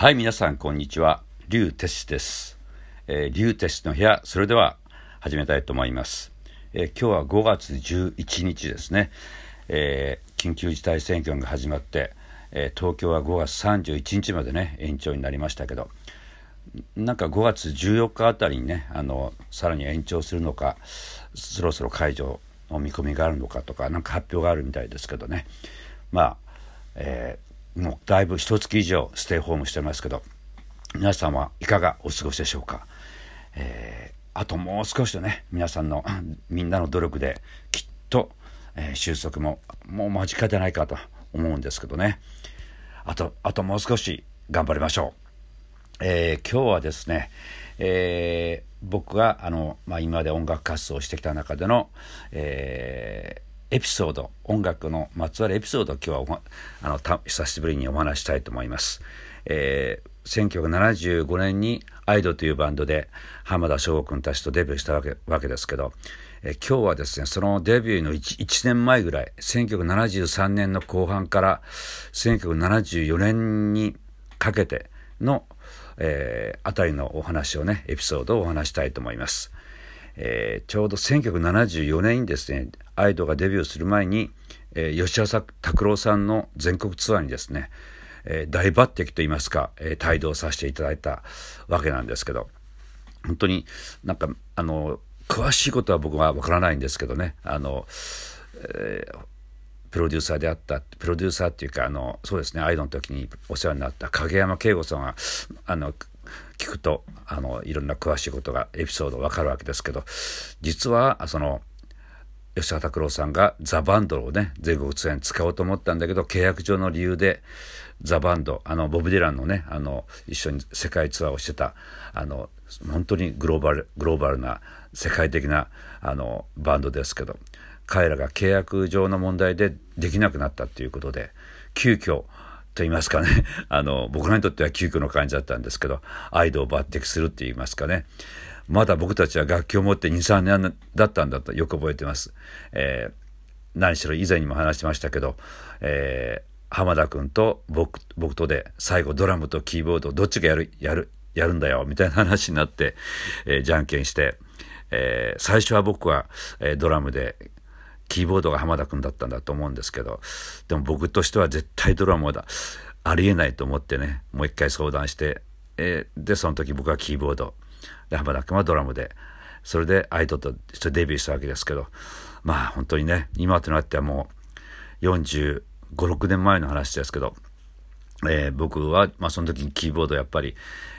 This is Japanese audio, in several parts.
はい、皆さん、こんにちは。竜哲司です。えー、竜哲司の部屋、それでは始めたいと思います。えー今日は5月11日ですね。えー緊急事態宣言が始まって、えー東京は5月31日までね、延長になりましたけど、なんか5月14日あたりにね、あの、さらに延長するのか、そろそろ解除の見込みがあるのかとか、なんか発表があるみたいですけどね。まあ、えーもうだいぶ一月以上ステイホームしてますけど、皆さんはいかがお過ごしでしょうか？えーあともう少しでね、皆さんの、みんなの努力で、きっと、えー収束も、もう間近じゃないかと思うんですけどね。あと、あともう少し頑張りましょう。えー今日はですね、えー僕があの、まあ、今まで音楽活動をしてきた中での、えーエピソード音楽のまつわるエピソードを今日はあのた久しぶりにお話したいと思います。えー1975年にアイドというバンドで浜田省吾君たちとデビューしたわけわけですけど、えー今日はですねそのデビューの 1, 1年前ぐらい1973年の後半から1974年にかけての、えーあたりのお話をねエピソードをお話したいと思います。えーちょうど1974年にですねアイドがデビューする前に、えー吉田拓郎さんの全国ツアーにですね、えー大抜擢といいますか、えー帯同させていただいたわけなんですけど本当になんかあの詳しいことは僕はわからないんですけどねあの、えープロデューサーであったプロデューサーっていうかあのそうですねアイドの時にお世話になった影山慶吾さんがあの聞くとあのいろんな詳しいことがエピソードわかるわけですけど実はその吉田拓郎さんがザ・バンドをね全国ツアーに使おうと思ったんだけど契約上の理由でザ・バンドあのボブ・ディランのねあの一緒に世界ツアーをしてたあの本当にグローバルグローバルな世界的なあのバンドですけど彼らが契約上の問題でできなくなったっていうことで急遽と言いますかね あの僕らにとっては急遽の感じだったんですけどアイドルを抜擢するって言いますかねまだ僕たちは楽器を持って23年だったんだとよく覚えてます。えー何しろ以前にも話しましたけど、えー浜田君と僕僕とで最後ドラムとキーボードどっちがやるやるやるんだよみたいな話になって、えーじゃんけんして、えー最初は僕は、えードラムでキーボードが浜田君だったんだと思うんですけどでも僕としては絶対ドラムだありえないと思ってねもう一回相談して、えーでその時僕はキーボードで浜田君はドラムでそれでアイドルとしてデビューしたわけですけどまあ本当にね今となってはもう4 5 6年前の話ですけど、えー僕は、まあ、その時にキーボードやっぱり、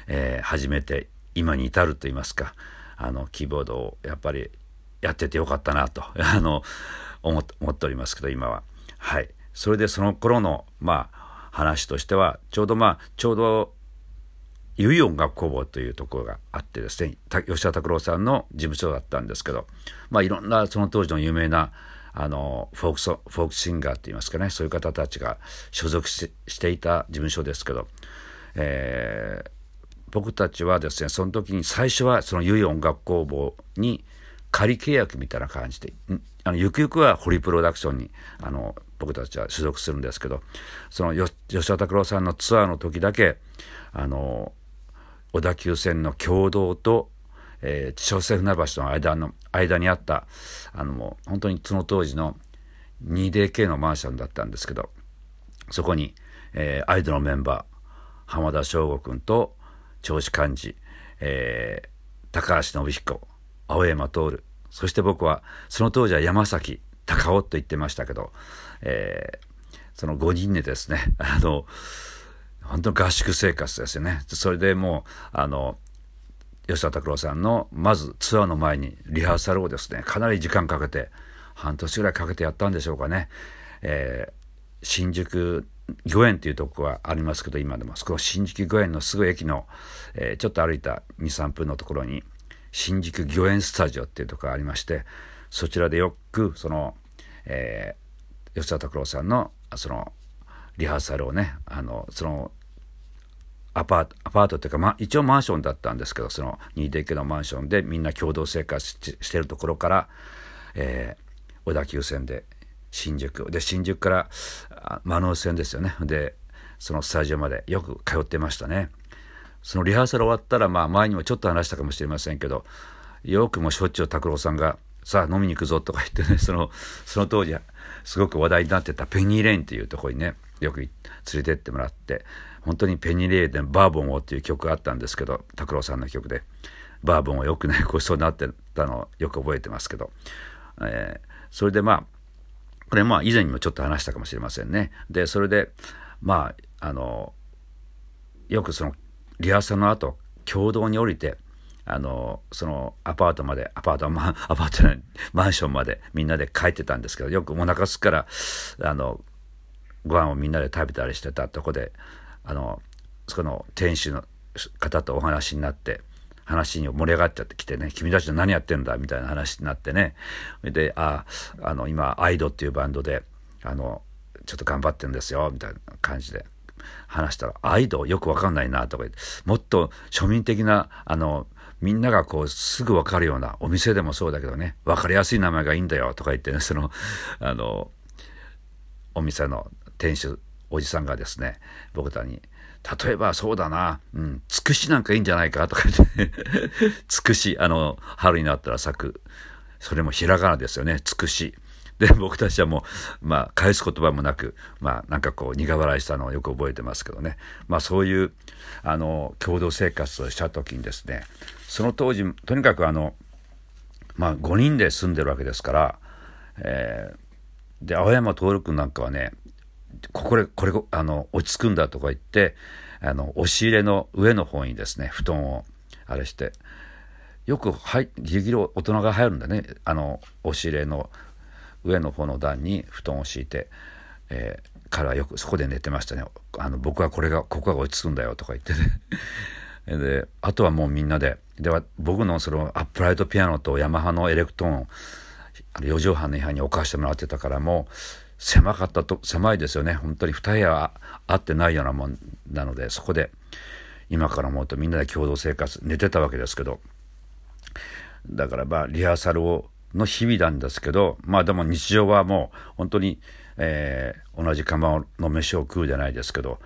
えー始めて今に至ると言いますかあのキーボードをやっぱりやっててよかったなと あの思っ思っておりますけど今は。はい、それでその頃のまあ話としてはちょうどまあちょうどユイ音楽工房というところがあってですね吉田拓郎さんの事務所だったんですけど、まあ、いろんなその当時の有名なあのフォークソフォークシンガーっていいますかねそういう方たちが所属ししていた事務所ですけど、えー僕たちはですねその時に最初はその由い音楽工房に仮契約みたいな感じであのゆくゆくは堀プロダクションにあの僕たちは所属するんですけどそのよ吉田拓郎さんのツアーの時だけあの小田急線の共同と、えー、千歳船橋の間の間にあったあのもう本当にその当時の 2DK のマンションだったんですけどそこに、えーアイドルのメンバー浜田省吾君と長子寛治、えー高橋信彦青山徹。そして僕はその当時は山崎隆夫と言ってましたけど、えーその5人でですね あの本当合宿生活ですよね。それでもうあの吉田拓郎さんのまずツアーの前にリハーサルをですねかなり時間かけて半年ぐらいかけてやったんでしょうかね、えー新宿御苑っていうとこがありますけど今でもそこ新宿御苑のすぐ駅の、えーちょっと歩いた23分のところに新宿御苑スタジオっていうとこがありましてそちらでよくその、えー吉田拓郎さんのそのリハーサルをねあのそのアパートアパートっていうか、ま、一応マンションだったんですけどその 2DK のマンションでみんな共同生活してるところから、えー小田急線で新宿で新宿からあ間野線ですよねでそのスタジオまでよく通ってましたね。そのリハーサル終わったら、まあ前にもちょっと話したかもしれませんけど、よくもしょっちゅう拓郎さんが、さあ飲みに行くぞとか言ってね、その、その当時、すごく話題になってたペニーレーンっていうところにね、よく連れてってもらって、本当にペニーレーンでバーボンをっていう曲があったんですけど、拓郎さんの曲で、バーボンをよくね、ごちそうになってたのをよく覚えてますけど、えー、それでまあ、これまあ以前にもちょっと話したかもしれませんね。で、それで、まあ、あの、よくそのリハーサルの後、共同に降りて、あの、そのアパートまで、アパート、ま アパートじゃない、マンションまでみんなで帰ってたんですけど、よくお腹すっから、あの、ご飯をみんなで食べたりしてたとこで、あの、その店主の方とお話になって、話に盛り上がっちゃってきてね、君たち何やってんだみたいな話になってね。で、あ、あの、今、アイドっていうバンドで、あの、ちょっと頑張ってるんですよ、みたいな感じで話したら、アイドよくわかんないな、とか言って、もっと庶民的な、あの、みんながこうすぐわかるような、お店でもそうだけどね、わかりやすい名前がいいんだよとか言ってね、その、あの、お店の店主、おじさんがですね、僕らに、例えばそうだな、うん、つくしなんかいいんじゃないかとか言って、つくし、あの、春になったら咲く。それもひらがなですよね、つくし。で、僕たちはもう、まあ、返す言葉もなく、まあ、なんかこう、苦笑いしたのをよく覚えてますけどね。まあ、そういう、あの、共同生活をした時にですね、その当時、とにかくあの、まあ、5人で住んでるわけですから、えー、で、青山徹君なんかはね、これ、これ、あの、落ち着くんだとか言って、あの、押し入れの上の方にですね、布団を、あれして、よく、はい、ギリギリ大人が入るんだね、あの、押し入れの上の方の段に布団を敷いて、えー、彼はよくそこで寝てましたね。あの、僕はこれが、ここが落ち着くんだよとか言ってね。で、あとはもうみんなで、では、僕のそのアップライトピアノとヤマハのエレクトーン、4畳半の部屋に置かしてもらってたからもう、狭かったと、狭いですよね。本当に二部屋合ってないようなもんなので、そこで、今から思うとみんなで共同生活、寝てたわけですけど、だからまあ、リハーサルを、の日々なんですけど、まあでも日常はもう、本当に、えー、同じ釜の飯を食うじゃないですけど、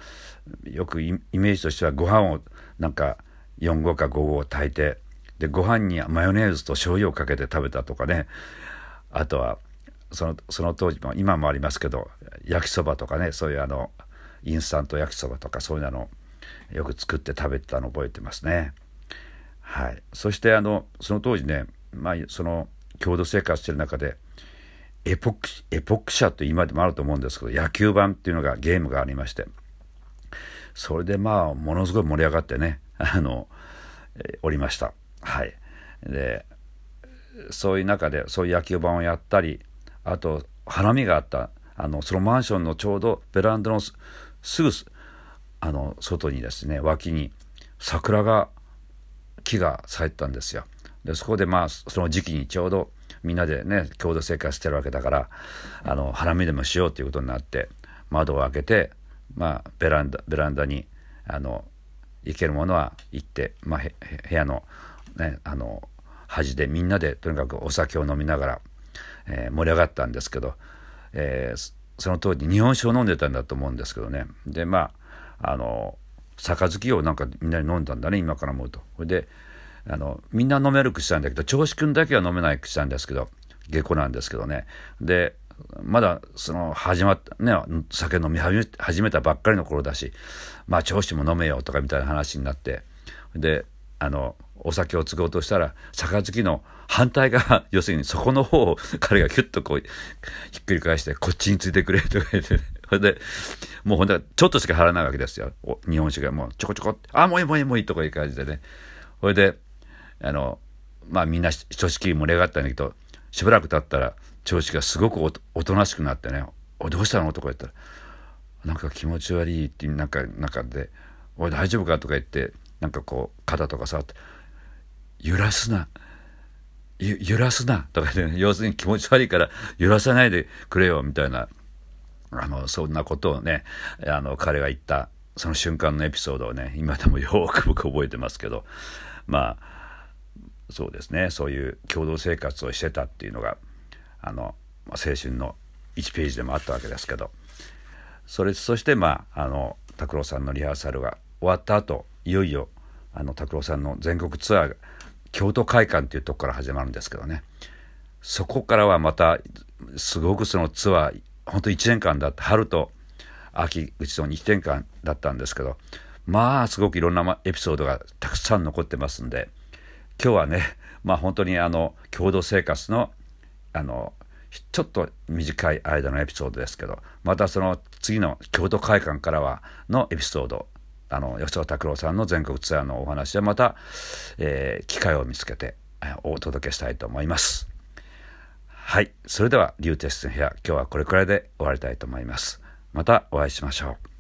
よくイメージとしてはご飯をなんか4合か5合炊いて、で、ご飯にマヨネーズと醤油をかけて食べたとかね、あとは、そのその当時も今もありますけど焼きそばとかねそういうあのインスタント焼きそばとかそういうのよく作って食べてたの覚えてますね。はい、そしてあのその当時ね、まあ、その共同生活してる中でエポックエポック社と今でもあると思うんですけど野球版っていうのがゲームがありましてそれでまあものすごい盛り上がってね あの、えおりました。はい、でそういう中でそういう野球盤をやったりあと花見があったあのそのマンションのちょうどベランダのすぐあの外にですね脇に桜が木が咲いてたんですよ。でそこでまあその時期にちょうどみんなでね共同生活してるわけだからあの花見でもしようということになって窓を開けてまあベランダベランダにあの行けるものは行って、まあ、部屋のねあの端でみんなでとにかくお酒を飲みながらえー、盛り上がったんですけど、えー、その当時日本酒を飲んでたんだと思うんですけどね。でまああの杯をなんかみんなに飲んだんだね今から思うと。それであのみんな飲める口なんだけど銚子君だけは飲めない口なんですけど下戸なんですけどね。でまだその始まったね酒飲み始めたばっかりの頃だしまあ銚子も飲めよとかみたいな話になってであのお酒を継ごうとしたら杯の反対側 要するにそこの方を彼がキュッとこうひっくり返してこっちについてくれとか言って、ね、それでもうほんとちょっとしか払わないわけですよ。日本酒がもうちょこちょこあもういいもういいもういいとかいう感じでね。それであのまあみんなひとしきり盛り上がったんだけどしばらく経ったら調子がすごくおとなしくなってね「おどうしたの?」とか言ったら「なんか気持ち悪い」ってなんか中で「おい大丈夫か?」とか言ってなんかこう肩とか触って揺らすな。揺らすな。とかね、要するに気持ち悪いから揺らさないでくれよ、みたいな、あの、そんなことをね、あの、彼が言った、その瞬間のエピソードをね、今でもよく僕覚えてますけど、まあ、そうですね、そういう共同生活をしてたっていうのが、あの、青春の1ページでもあったわけですけど、それ、そしてまあ、あの、拓郎さんのリハーサルが終わった後いよいよあの拓郎さんの全国ツアーが京都会館っていうとこから始まるんですけどね。そこからはまたすごくそのツアー本当1年間だって春と秋うちと1年間だったんですけど。まあすごくいろんなエピソードがたくさん残ってますんで今日はねまあ本当にあの共同生活のあのちょっと短い間のエピソードですけどまたその次の京都会館からはのエピソードあの吉田拓郎さんの全国ツアーのお話はまた、えー、機会を見つけてお届けしたいと思います。はい。それでは、リューテストの部屋、今日はこれくらいで終わりたいと思います。またお会いしましょう。